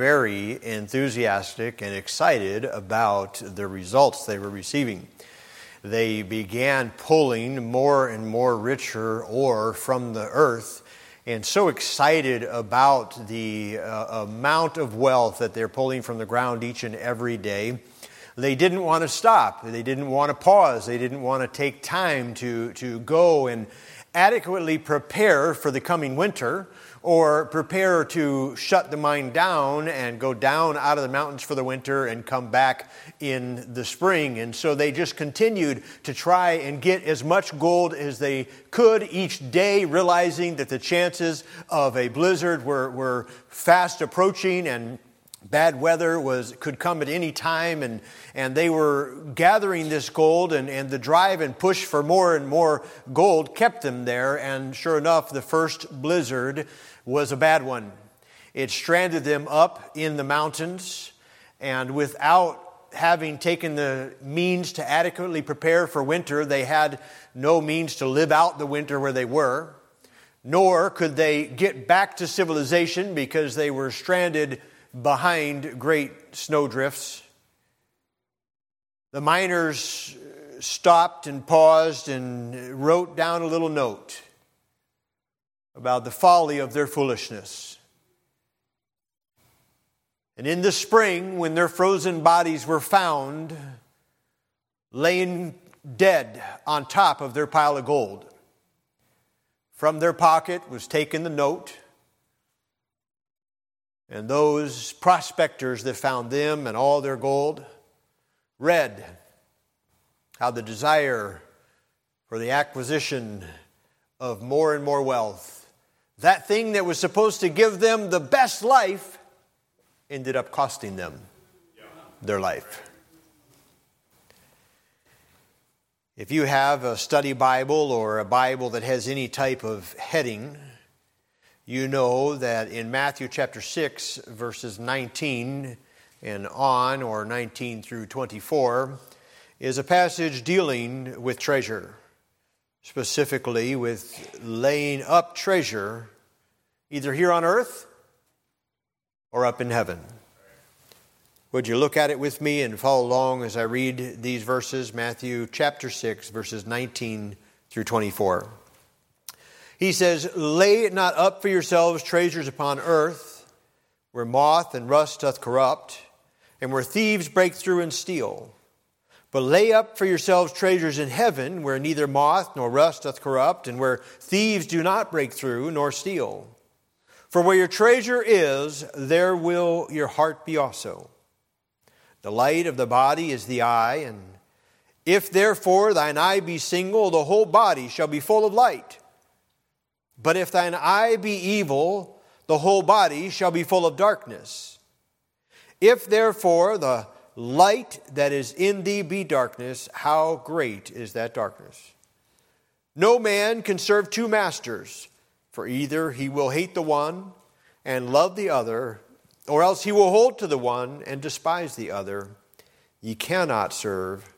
very enthusiastic and excited about the results they were receiving. They began pulling more and more richer ore from the earth and so excited about the uh, amount of wealth that they're pulling from the ground each and every day. They didn't want to stop. They didn't want to pause. They didn't want to take time to, to go and adequately prepare for the coming winter or prepare to shut the mine down and go down out of the mountains for the winter and come back in the spring. And so they just continued to try and get as much gold as they could each day, realizing that the chances of a blizzard were, were fast approaching and bad weather was could come at any time and, and they were gathering this gold and, and the drive and push for more and more gold kept them there and sure enough the first blizzard was a bad one. It stranded them up in the mountains, and without having taken the means to adequately prepare for winter, they had no means to live out the winter where they were, nor could they get back to civilization because they were stranded behind great snowdrifts. The miners stopped and paused and wrote down a little note about the folly of their foolishness. And in the spring, when their frozen bodies were found laying dead on top of their pile of gold, from their pocket was taken the note, and those prospectors that found them and all their gold read how the desire for the acquisition of more and more wealth that thing that was supposed to give them the best life ended up costing them their life. If you have a study Bible or a Bible that has any type of heading, you know that in Matthew chapter 6, verses 19 and on, or 19 through 24, is a passage dealing with treasure specifically with laying up treasure either here on earth or up in heaven. Would you look at it with me and follow along as I read these verses? Matthew chapter 6, verses 19 through 24. He says, Lay not up for yourselves treasures upon earth, where moth and rust doth corrupt, and where thieves break through and steal. But lay up for yourselves treasures in heaven, where neither moth nor rust doth corrupt, and where thieves do not break through nor steal. For where your treasure is, there will your heart be also. The light of the body is the eye, and if therefore thine eye be single, the whole body shall be full of light. But if thine eye be evil, the whole body shall be full of darkness. If therefore the light that is in thee be darkness, how great is that darkness? No man can serve two masters, for either he will hate the one and love the other, or else he will hold to the one and despise the other. Ye cannot serve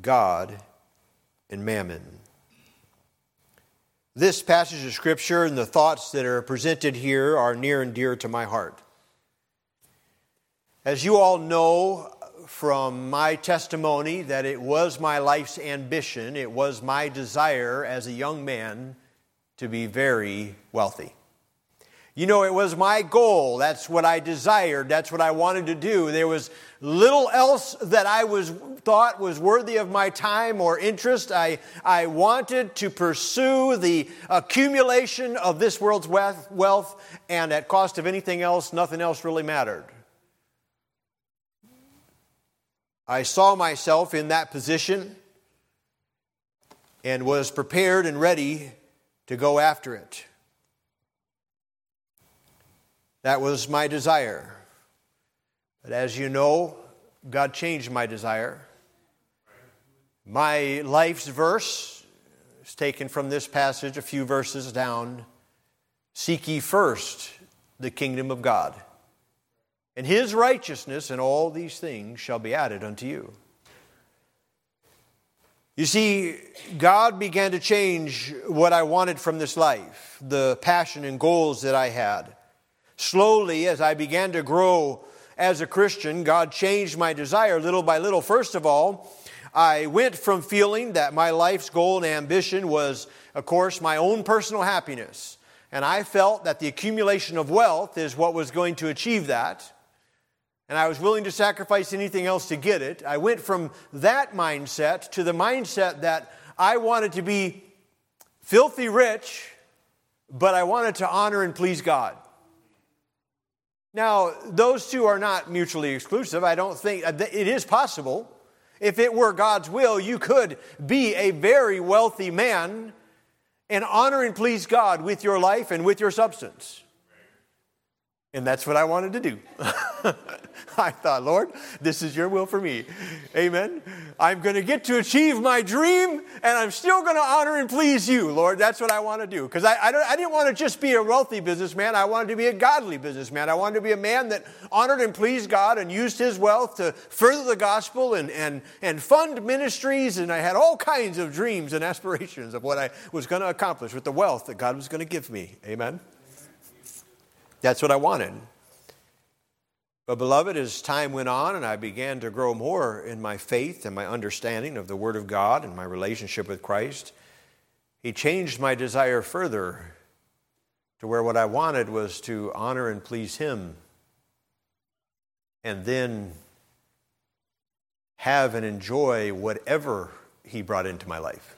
God and mammon. This passage of Scripture and the thoughts that are presented here are near and dear to my heart. As you all know, from my testimony that it was my life's ambition, it was my desire as a young man to be very wealthy. You know, it was my goal. That's what I desired. That's what I wanted to do. There was little else that I was thought was worthy of my time or interest. I, I wanted to pursue the accumulation of this world's wealth, and at cost of anything else, nothing else really mattered. I saw myself in that position and was prepared and ready to go after it. That was my desire. But as you know, God changed my desire. My life's verse is taken from this passage a few verses down. Seek ye first the kingdom of God and his righteousness, and all these things shall be added unto you. You see, God began to change what I wanted from this life, the passion and goals that I had, slowly, as I began to grow as a Christian, God changed my desire little by little. First of all, I went from feeling that my life's goal and ambition was, of course, my own personal happiness. And I felt that the accumulation of wealth is what was going to achieve that. And I was willing to sacrifice anything else to get it. I went from that mindset to the mindset that I wanted to be filthy rich, but I wanted to honor and please God. Now, those two are not mutually exclusive. I don't think uh, it is possible. If it were God's will, you could be a very wealthy man and honor and please God with your life and with your substance. And that's what I wanted to do. I thought, Lord, this is your will for me. Amen. I'm going to get to achieve my dream, and I'm still going to honor and please you, Lord. That's what I want to do. Because I, I, I, didn't want to just be a wealthy businessman. I wanted to be a godly businessman. I wanted to be a man that honored and pleased God and used his wealth to further the gospel and, and, and fund ministries. And I had all kinds of dreams and aspirations of what I was going to accomplish with the wealth that God was going to give me. Amen. That's what I wanted. But, beloved, as time went on and I began to grow more in my faith and my understanding of the Word of God and my relationship with Christ, He changed my desire further to where what I wanted was to honor and please Him and then have and enjoy whatever He brought into my life.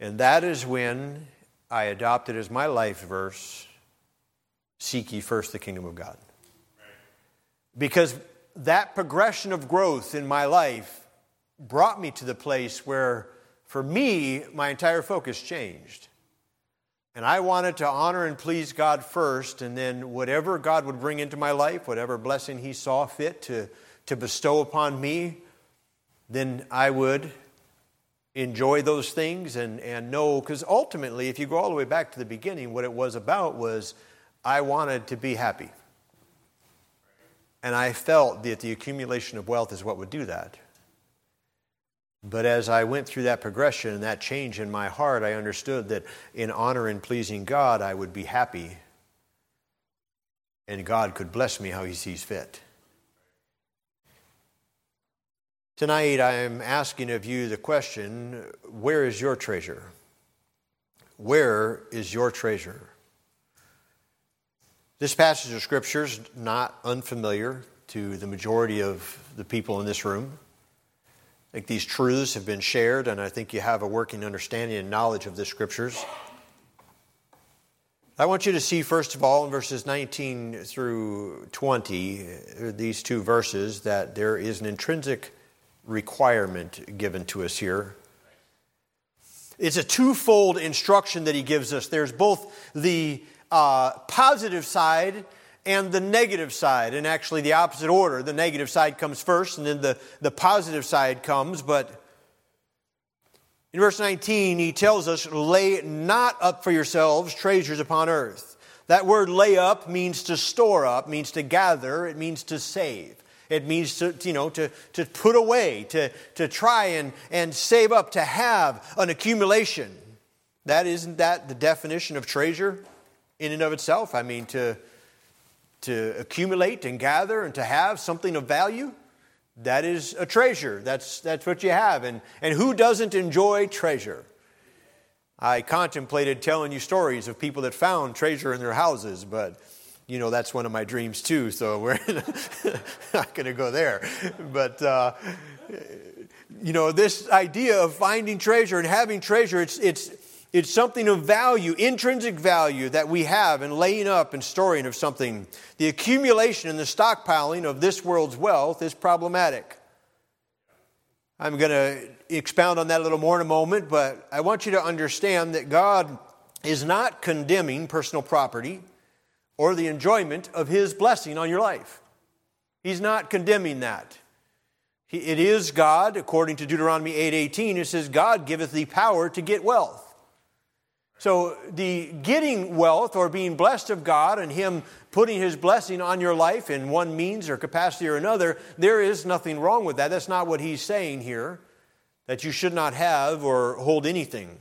And that is when I adopted as my life verse Seek ye first the kingdom of God. Because that progression of growth in my life brought me to the place where, for me, my entire focus changed. And I wanted to honor and please God first, and then whatever God would bring into my life, whatever blessing He saw fit to, to bestow upon me, then I would enjoy those things and, and know. Because ultimately, if you go all the way back to the beginning, what it was about was I wanted to be happy. And I felt that the accumulation of wealth is what would do that. But as I went through that progression and that change in my heart, I understood that in honor and pleasing God, I would be happy. And God could bless me how He sees fit. Tonight, I am asking of you the question where is your treasure? Where is your treasure? This passage of Scripture is not unfamiliar to the majority of the people in this room. I think these truths have been shared, and I think you have a working understanding and knowledge of the Scriptures. I want you to see, first of all, in verses 19 through 20, these two verses, that there is an intrinsic requirement given to us here. It's a twofold instruction that he gives us. There's both the uh, positive side and the negative side, and actually the opposite order. The negative side comes first, and then the, the positive side comes. But in verse 19, he tells us, Lay not up for yourselves treasures upon earth. That word lay up means to store up, means to gather, it means to save. It means to, you know, to, to put away, to, to try and, and save up, to have an accumulation. That isn't that the definition of treasure? In and of itself. I mean, to, to accumulate and gather and to have something of value, that is a treasure. That's, that's what you have. And, and who doesn't enjoy treasure? I contemplated telling you stories of people that found treasure in their houses, but you know that's one of my dreams too. So we're not going to go there. But uh, you know this idea of finding treasure and having treasure, it's it's it's something of value, intrinsic value that we have in laying up and storing of something. The accumulation and the stockpiling of this world's wealth is problematic. I'm going to expound on that a little more in a moment, but I want you to understand that God is not condemning personal property or the enjoyment of His blessing on your life. He's not condemning that. It is God, according to Deuteronomy 8:18, it says, God giveth thee power to get wealth. So, the getting wealth or being blessed of God and Him putting His blessing on your life in one means or capacity or another, there is nothing wrong with that. That's not what He's saying here, that you should not have or hold anything.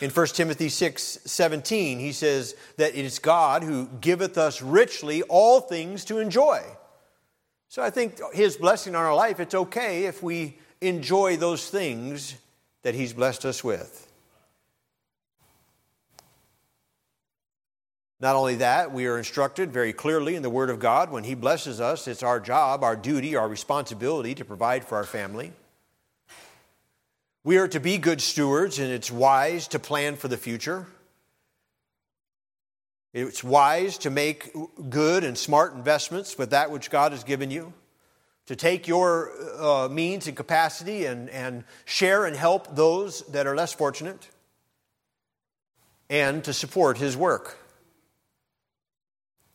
In 1 Timothy 6 17, he says that it is God who giveth us richly all things to enjoy. So I think his blessing on our life, it's okay if we enjoy those things that he's blessed us with. Not only that, we are instructed very clearly in the Word of God when He blesses us, it's our job, our duty, our responsibility to provide for our family. We are to be good stewards, and it's wise to plan for the future. It's wise to make good and smart investments with that which God has given you, to take your uh, means and capacity and, and share and help those that are less fortunate, and to support His work.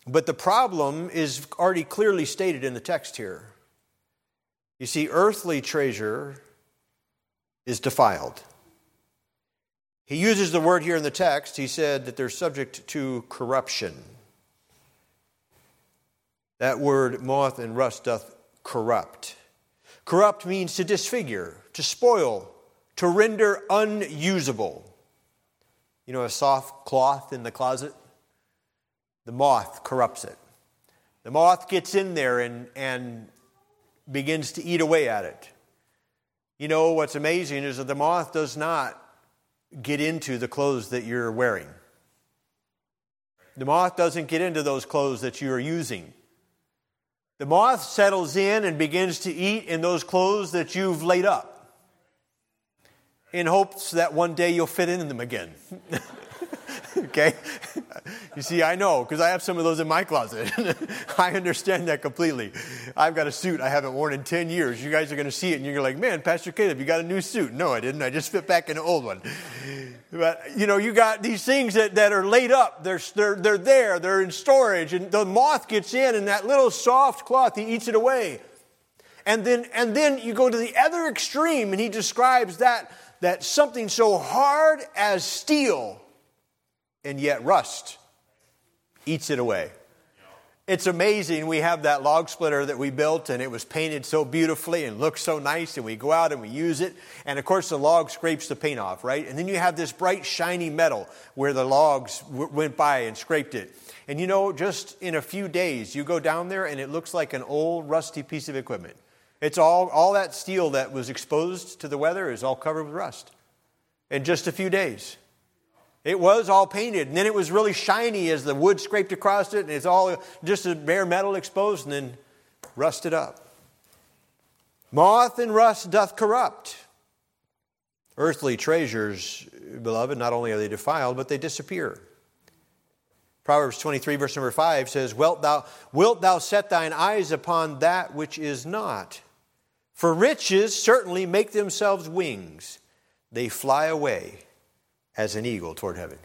But the problem is already clearly stated in the text here. You see, earthly treasure is defiled. He uses the word here in the text. He said that they're subject to corruption. That word, moth and rust, doth corrupt. Corrupt means to disfigure, to spoil, to render unusable. You know, a soft cloth in the closet? The moth corrupts it. The moth gets in there and, and begins to eat away at it. You know, what's amazing is that the moth does not get into the clothes that you're wearing. The moth doesn't get into those clothes that you are using. The moth settles in and begins to eat in those clothes that you've laid up in hopes that one day you'll fit in them again. okay? You see, I know because I have some of those in my closet. I understand that completely. I've got a suit I haven't worn in 10 years. You guys are going to see it and you're like, man, Pastor Caleb, you got a new suit. No, I didn't. I just fit back in an old one. But, you know, you got these things that, that are laid up. They're, they're, they're there. They're in storage. And the moth gets in and that little soft cloth, he eats it away. And then, and then you go to the other extreme and he describes that, that something so hard as steel and yet rust eats it away. It's amazing. We have that log splitter that we built, and it was painted so beautifully and looks so nice, and we go out and we use it. And of course, the log scrapes the paint off, right? And then you have this bright, shiny metal where the logs w- went by and scraped it. And you know, just in a few days, you go down there, and it looks like an old, rusty piece of equipment. It's all, all that steel that was exposed to the weather is all covered with rust in just a few days. It was all painted, and then it was really shiny as the wood scraped across it, and it's all just a bare metal exposed and then rusted up. Moth and rust doth corrupt. Earthly treasures, beloved, not only are they defiled, but they disappear. Proverbs 23, verse number 5 says, Wilt thou, wilt thou set thine eyes upon that which is not? For riches certainly make themselves wings, they fly away as an eagle toward heaven.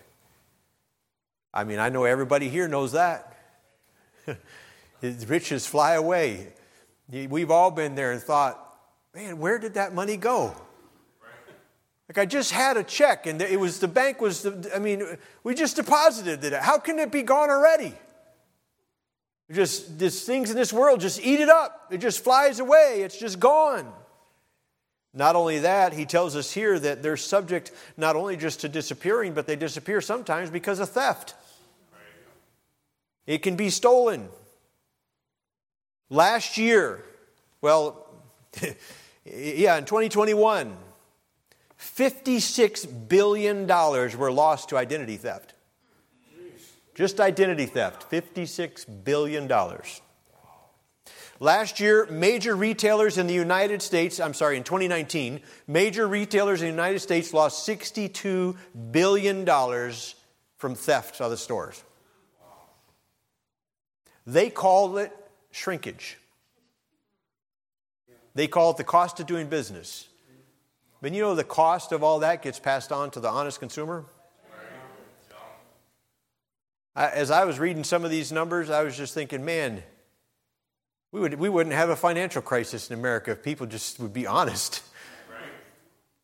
I mean, I know everybody here knows that. Riches fly away. We've all been there and thought, man, where did that money go? Like I just had a check and it was the bank was I mean we just deposited it. How can it be gone already? Just these things in this world just eat it up. It just flies away. It's just gone. Not only that, he tells us here that they're subject not only just to disappearing, but they disappear sometimes because of theft. It can be stolen. Last year, well, yeah, in 2021, $56 billion were lost to identity theft. Just identity theft, $56 billion. Last year, major retailers in the United States, I'm sorry, in 2019, major retailers in the United States lost $62 billion from theft of the stores. They call it shrinkage. They call it the cost of doing business. But you know the cost of all that gets passed on to the honest consumer? As I was reading some of these numbers, I was just thinking, man, we, would, we wouldn't have a financial crisis in America if people just would be honest.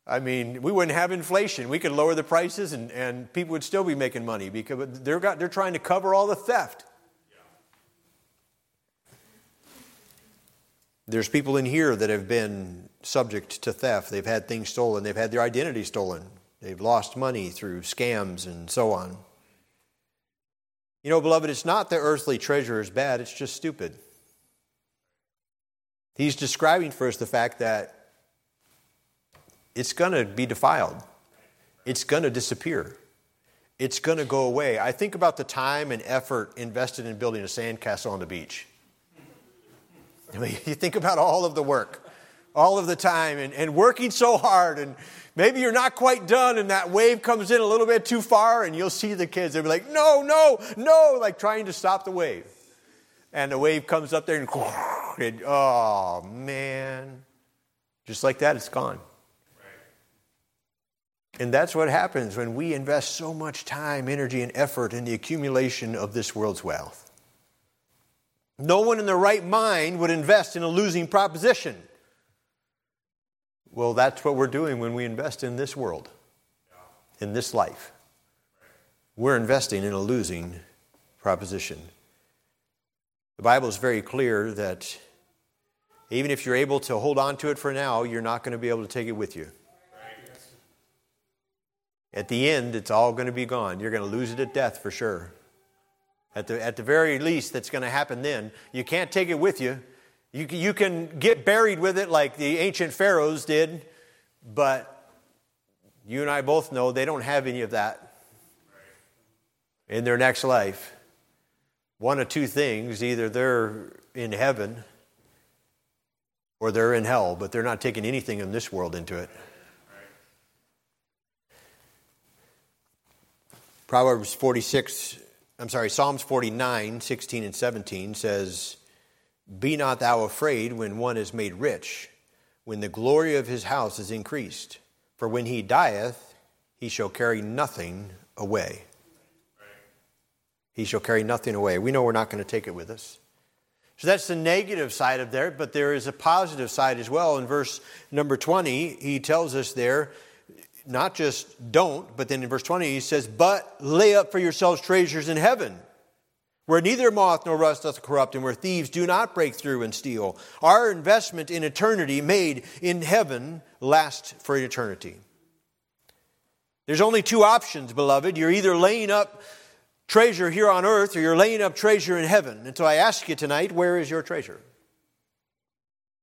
I mean, we wouldn't have inflation. We could lower the prices and, and people would still be making money because they're, got, they're trying to cover all the theft. There's people in here that have been subject to theft. They've had things stolen, they've had their identity stolen. They've lost money through scams and so on. You know, beloved, it's not the earthly treasure is bad, it's just stupid. He's describing for us the fact that it's going to be defiled, it's going to disappear, it's going to go away. I think about the time and effort invested in building a sandcastle on the beach. I mean, you think about all of the work, all of the time, and, and working so hard, and maybe you're not quite done, and that wave comes in a little bit too far, and you'll see the kids. They'll be like, no, no, no, like trying to stop the wave. And the wave comes up there, and, and oh, man. Just like that, it's gone. And that's what happens when we invest so much time, energy, and effort in the accumulation of this world's wealth. No one in their right mind would invest in a losing proposition. Well, that's what we're doing when we invest in this world, in this life. We're investing in a losing proposition. The Bible is very clear that even if you're able to hold on to it for now, you're not going to be able to take it with you. At the end, it's all going to be gone. You're going to lose it at death for sure. At the, at the very least, that's going to happen then. You can't take it with you. you. You can get buried with it like the ancient pharaohs did, but you and I both know they don't have any of that in their next life. One of two things either they're in heaven or they're in hell, but they're not taking anything in this world into it. Proverbs 46, I'm sorry, Psalms 49, 16 and 17 says, Be not thou afraid when one is made rich, when the glory of his house is increased. For when he dieth, he shall carry nothing away. He shall carry nothing away. We know we're not going to take it with us. So that's the negative side of there, but there is a positive side as well. In verse number 20, he tells us there not just don't, but then in verse 20 he says, But lay up for yourselves treasures in heaven, where neither moth nor rust doth corrupt, and where thieves do not break through and steal. Our investment in eternity made in heaven lasts for eternity. There's only two options, beloved. You're either laying up treasure here on earth or you're laying up treasure in heaven. And so I ask you tonight, where is your treasure?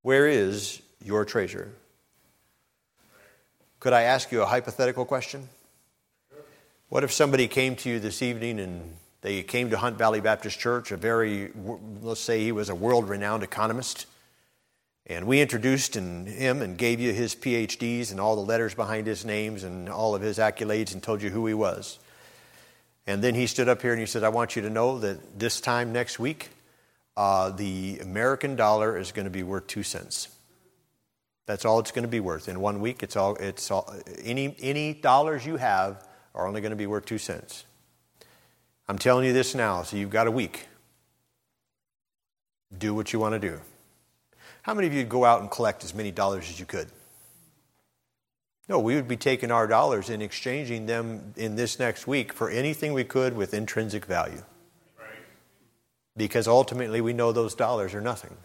Where is your treasure? Could I ask you a hypothetical question? What if somebody came to you this evening and they came to Hunt Valley Baptist Church, a very, let's say he was a world renowned economist, and we introduced him and gave you his PhDs and all the letters behind his names and all of his accolades and told you who he was. And then he stood up here and he said, I want you to know that this time next week, uh, the American dollar is going to be worth two cents. That's all it's going to be worth. In one week, it's all, it's all, any, any dollars you have are only going to be worth two cents. I'm telling you this now, so you've got a week. Do what you want to do. How many of you go out and collect as many dollars as you could? No, we would be taking our dollars and exchanging them in this next week for anything we could with intrinsic value. Because ultimately we know those dollars are nothing.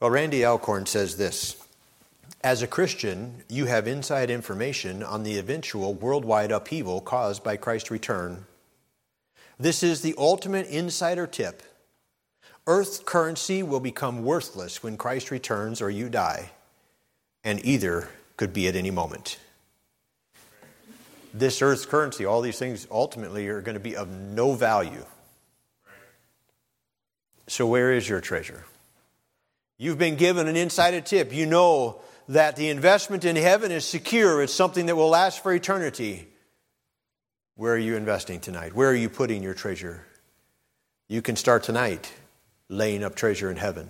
Well, Randy Alcorn says this As a Christian, you have inside information on the eventual worldwide upheaval caused by Christ's return. This is the ultimate insider tip. Earth's currency will become worthless when Christ returns or you die, and either could be at any moment. This earth's currency, all these things ultimately are going to be of no value. So, where is your treasure? You've been given an insider tip. You know that the investment in heaven is secure, it's something that will last for eternity. Where are you investing tonight? Where are you putting your treasure? You can start tonight laying up treasure in heaven.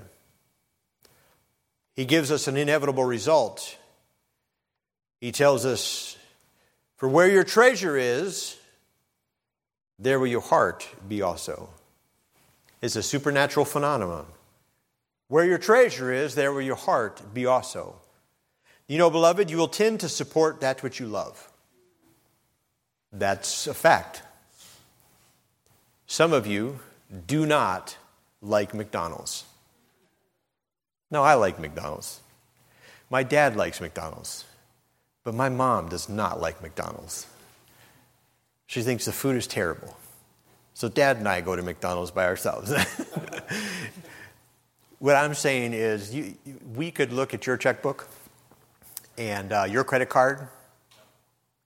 He gives us an inevitable result. He tells us, For where your treasure is, there will your heart be also. It's a supernatural phenomenon. Where your treasure is, there will your heart be also. You know, beloved, you will tend to support that which you love. That's a fact. Some of you do not like McDonald's. No, I like McDonald's. My dad likes McDonald's. But my mom does not like McDonald's. She thinks the food is terrible. So dad and I go to McDonald's by ourselves. what I'm saying is, you, we could look at your checkbook and uh, your credit card,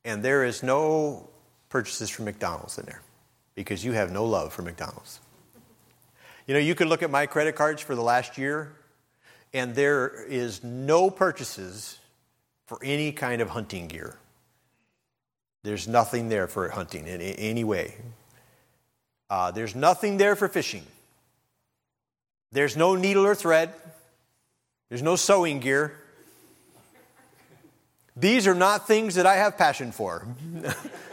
and there is no purchases from McDonald's in there because you have no love for McDonald's. You know, you could look at my credit cards for the last year, and there is no purchases for any kind of hunting gear. There's nothing there for hunting in any way. Uh, there's nothing there for fishing. There's no needle or thread. There's no sewing gear. These are not things that I have passion for.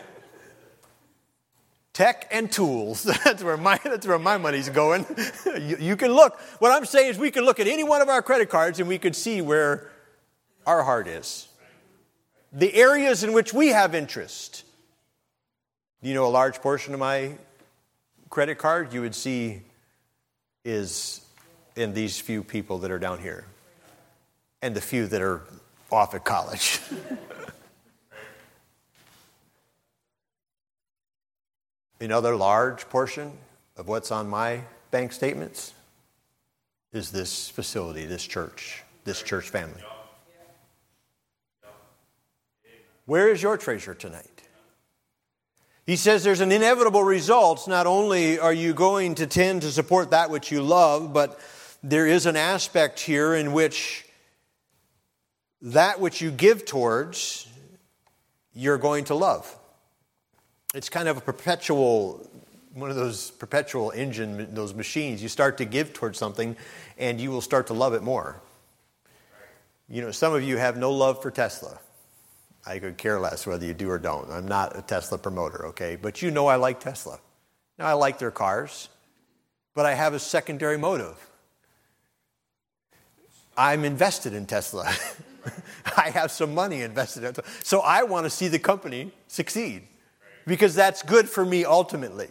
Tech and tools. That's where my, that's where my money's going. you, you can look. What I'm saying is, we can look at any one of our credit cards and we could see where our heart is. The areas in which we have interest. You know, a large portion of my credit card you would see is in these few people that are down here and the few that are off at college. Another large portion of what's on my bank statements is this facility, this church, this church family. Where is your treasure tonight? He says there's an inevitable result. Not only are you going to tend to support that which you love, but there is an aspect here in which that which you give towards, you're going to love. It's kind of a perpetual, one of those perpetual engine, those machines. You start to give towards something, and you will start to love it more. You know, some of you have no love for Tesla. I could care less whether you do or don't. I'm not a Tesla promoter, okay? But you know I like Tesla. Now, I like their cars, but I have a secondary motive. I'm invested in Tesla. I have some money invested in. So I want to see the company succeed because that's good for me ultimately.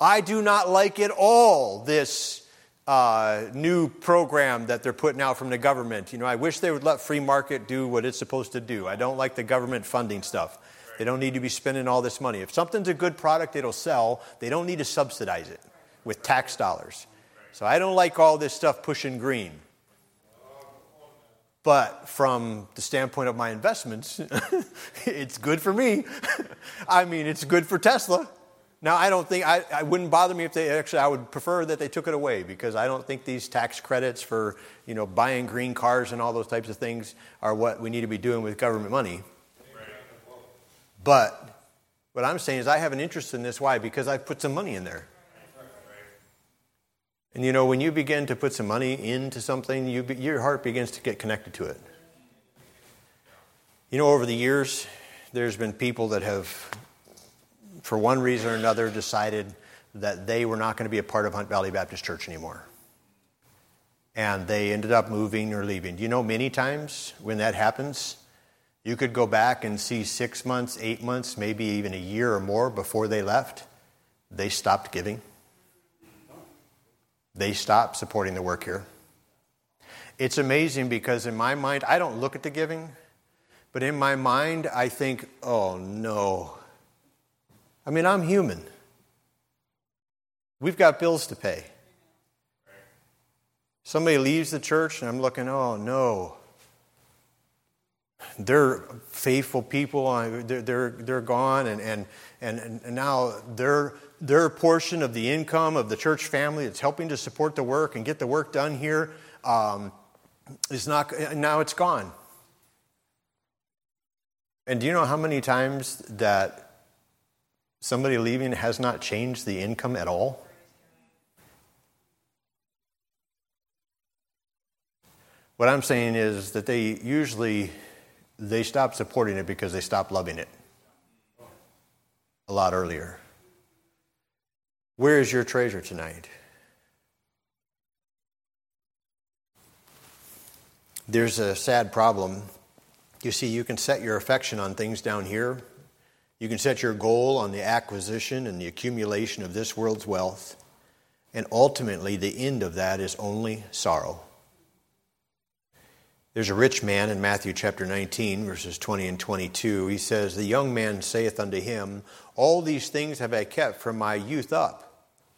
I do not like at all this uh, new program that they're putting out from the government. You know, I wish they would let free market do what it's supposed to do. I don't like the government funding stuff. They don't need to be spending all this money. If something's a good product, it'll sell. They don't need to subsidize it with tax dollars. So I don't like all this stuff pushing green. But from the standpoint of my investments, it's good for me. I mean, it's good for Tesla. Now, I don't think, I, I wouldn't bother me if they actually, I would prefer that they took it away because I don't think these tax credits for, you know, buying green cars and all those types of things are what we need to be doing with government money. But what I'm saying is I have an interest in this. Why? Because I've put some money in there. And you know, when you begin to put some money into something, you, your heart begins to get connected to it. You know, over the years, there's been people that have for one reason or another, decided that they were not going to be a part of Hunt Valley Baptist Church anymore. And they ended up moving or leaving. You know many times when that happens, you could go back and see six months, eight months, maybe even a year or more before they left, they stopped giving. They stopped supporting the work here. It's amazing because in my mind, I don't look at the giving, but in my mind, I think, oh no, I mean, I'm human. We've got bills to pay. Somebody leaves the church, and I'm looking, oh no. They're faithful people, they're, they're, they're gone, and, and, and, and now their, their portion of the income of the church family that's helping to support the work and get the work done here um, is not, now it's gone. And do you know how many times that somebody leaving has not changed the income at all? What I'm saying is that they usually they stop supporting it because they stop loving it a lot earlier. Where is your treasure tonight? There's a sad problem. You see, you can set your affection on things down here you can set your goal on the acquisition and the accumulation of this world's wealth, and ultimately the end of that is only sorrow. There's a rich man in Matthew chapter 19, verses 20 and 22. He says, The young man saith unto him, All these things have I kept from my youth up.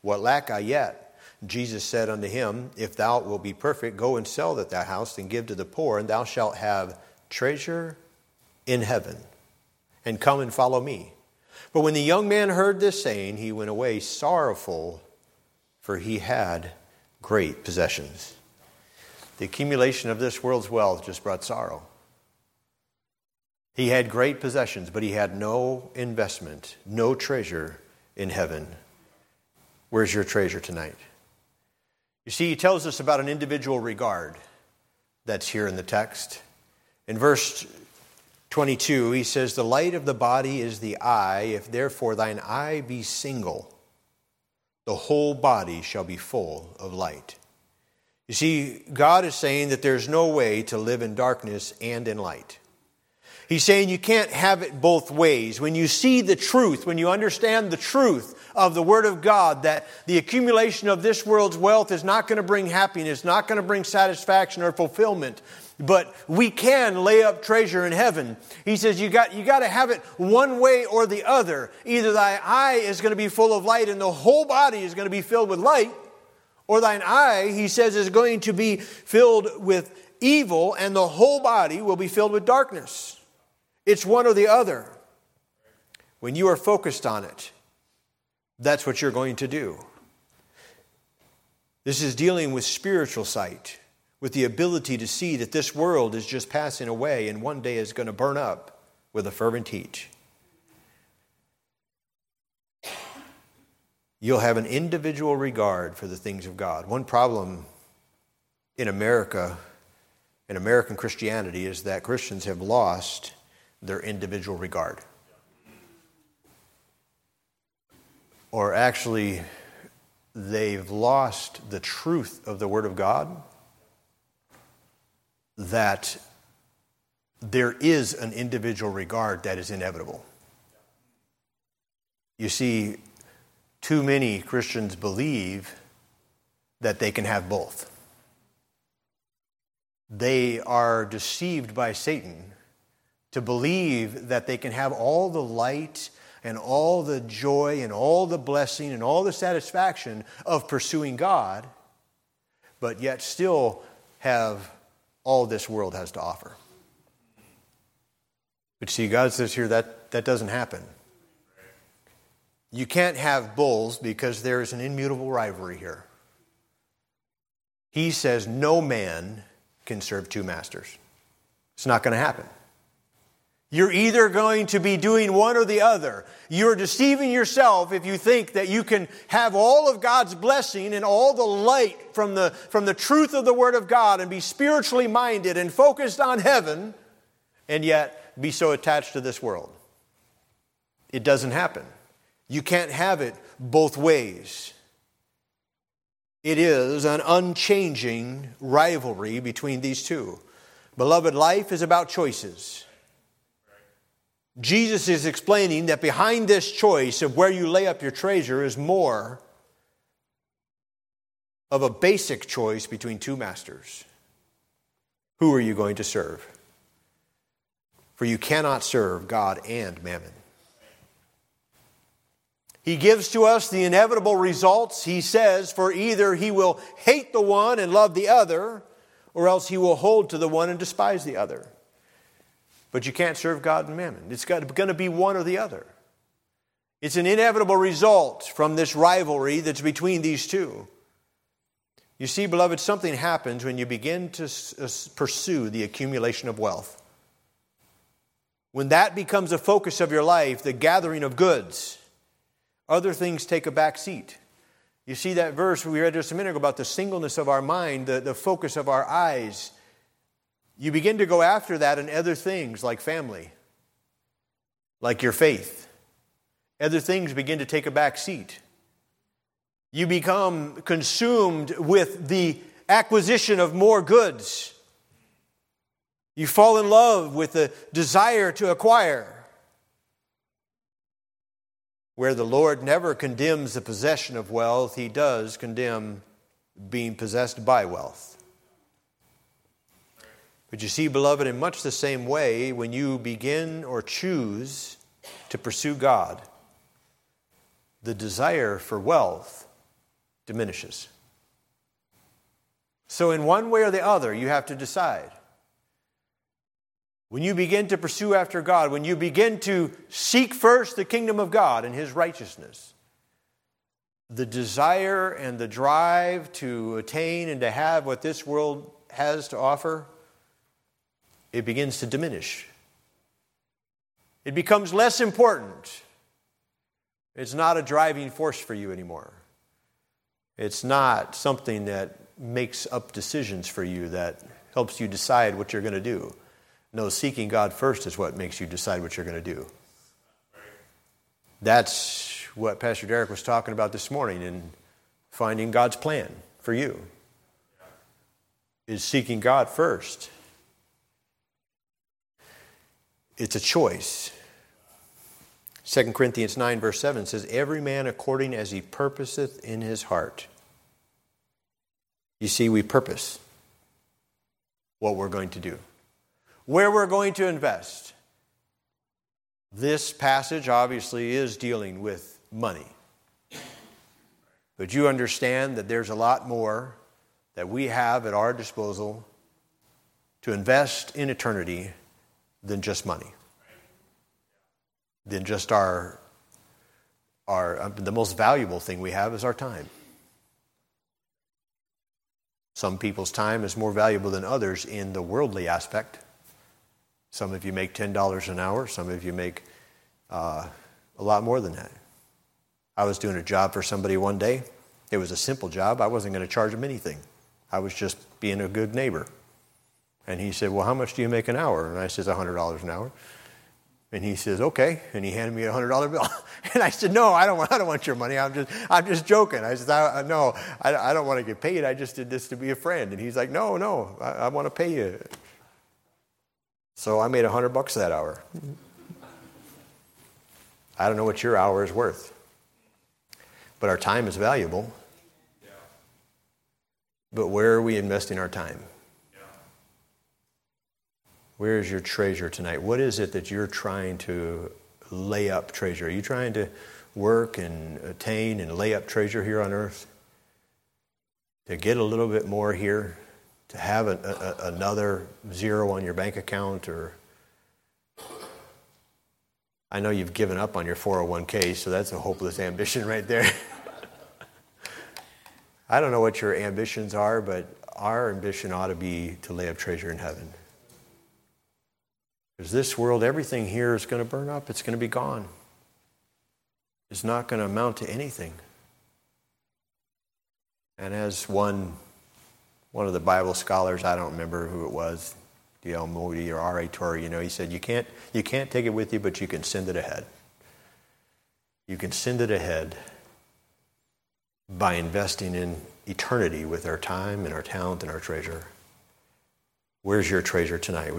What lack I yet? Jesus said unto him, If thou wilt be perfect, go and sell that thou hast, and give to the poor, and thou shalt have treasure in heaven. And come and follow me. But when the young man heard this saying, he went away sorrowful, for he had great possessions. The accumulation of this world's wealth just brought sorrow. He had great possessions, but he had no investment, no treasure in heaven. Where's your treasure tonight? You see, he tells us about an individual regard that's here in the text. In verse 22, he says, The light of the body is the eye. If therefore thine eye be single, the whole body shall be full of light. You see, God is saying that there's no way to live in darkness and in light. He's saying you can't have it both ways. When you see the truth, when you understand the truth of the Word of God, that the accumulation of this world's wealth is not going to bring happiness, not going to bring satisfaction or fulfillment, but we can lay up treasure in heaven. He says you got, you got to have it one way or the other. Either thy eye is going to be full of light and the whole body is going to be filled with light, or thine eye, he says, is going to be filled with evil, and the whole body will be filled with darkness. It's one or the other. When you are focused on it, that's what you're going to do. This is dealing with spiritual sight, with the ability to see that this world is just passing away and one day is going to burn up with a fervent heat. You'll have an individual regard for the things of God. One problem in America, in American Christianity, is that Christians have lost their individual regard. Or actually, they've lost the truth of the Word of God that there is an individual regard that is inevitable. You see, too many Christians believe that they can have both. They are deceived by Satan to believe that they can have all the light and all the joy and all the blessing and all the satisfaction of pursuing God, but yet still have all this world has to offer. But see, God says here that that doesn't happen. You can't have bulls because there is an immutable rivalry here. He says no man can serve two masters. It's not going to happen. You're either going to be doing one or the other. You're deceiving yourself if you think that you can have all of God's blessing and all the light from the, from the truth of the Word of God and be spiritually minded and focused on heaven and yet be so attached to this world. It doesn't happen. You can't have it both ways. It is an unchanging rivalry between these two. Beloved, life is about choices. Jesus is explaining that behind this choice of where you lay up your treasure is more of a basic choice between two masters. Who are you going to serve? For you cannot serve God and mammon. He gives to us the inevitable results. He says, for either he will hate the one and love the other, or else he will hold to the one and despise the other. But you can't serve God and mammon. It's going to be one or the other. It's an inevitable result from this rivalry that's between these two. You see, beloved, something happens when you begin to uh, pursue the accumulation of wealth. When that becomes a focus of your life, the gathering of goods, other things take a back seat. You see that verse we read just a minute ago about the singleness of our mind, the, the focus of our eyes. You begin to go after that in other things like family, like your faith. Other things begin to take a back seat. You become consumed with the acquisition of more goods. You fall in love with the desire to acquire where the Lord never condemns the possession of wealth, he does condemn being possessed by wealth. But you see, beloved, in much the same way, when you begin or choose to pursue God, the desire for wealth diminishes. So, in one way or the other, you have to decide. When you begin to pursue after God, when you begin to seek first the kingdom of God and His righteousness, the desire and the drive to attain and to have what this world has to offer, it begins to diminish. It becomes less important. It's not a driving force for you anymore. It's not something that makes up decisions for you, that helps you decide what you're going to do. No, seeking God first is what makes you decide what you're going to do. That's what Pastor Derek was talking about this morning in finding God's plan for you. Is seeking God first. It's a choice. 2 Corinthians 9, verse 7 says, Every man according as he purposeth in his heart. You see, we purpose what we're going to do, where we're going to invest. This passage obviously is dealing with money. But you understand that there's a lot more that we have at our disposal to invest in eternity than just money, than just our, our uh, the most valuable thing we have is our time. Some people's time is more valuable than others in the worldly aspect. Some of you make $10 an hour, some of you make uh, a lot more than that. I was doing a job for somebody one day. It was a simple job. I wasn't going to charge them anything. I was just being a good neighbor. And he said, Well, how much do you make an hour? And I said, $100 an hour. And he says, okay. And he handed me a hundred dollar bill. And I said, no, I don't want, I don't want your money. I'm just, I'm just joking. I said, I, no, I, I don't want to get paid. I just did this to be a friend. And he's like, no, no, I, I want to pay you. So I made a hundred bucks that hour. I don't know what your hour is worth, but our time is valuable. But where are we investing our time? Where is your treasure tonight? What is it that you're trying to lay up treasure? Are you trying to work and attain and lay up treasure here on earth? To get a little bit more here? To have a, a, another zero on your bank account? Or I know you've given up on your 401k, so that's a hopeless ambition right there. I don't know what your ambitions are, but our ambition ought to be to lay up treasure in heaven. Because this world, everything here is going to burn up, it's going to be gone. It's not going to amount to anything. And as one, one of the Bible scholars, I don't remember who it was, D.L. Moody or R.A. Torrey, you know, he said, you can't, you can't take it with you, but you can send it ahead. You can send it ahead by investing in eternity with our time and our talent and our treasure. Where's your treasure tonight? Would you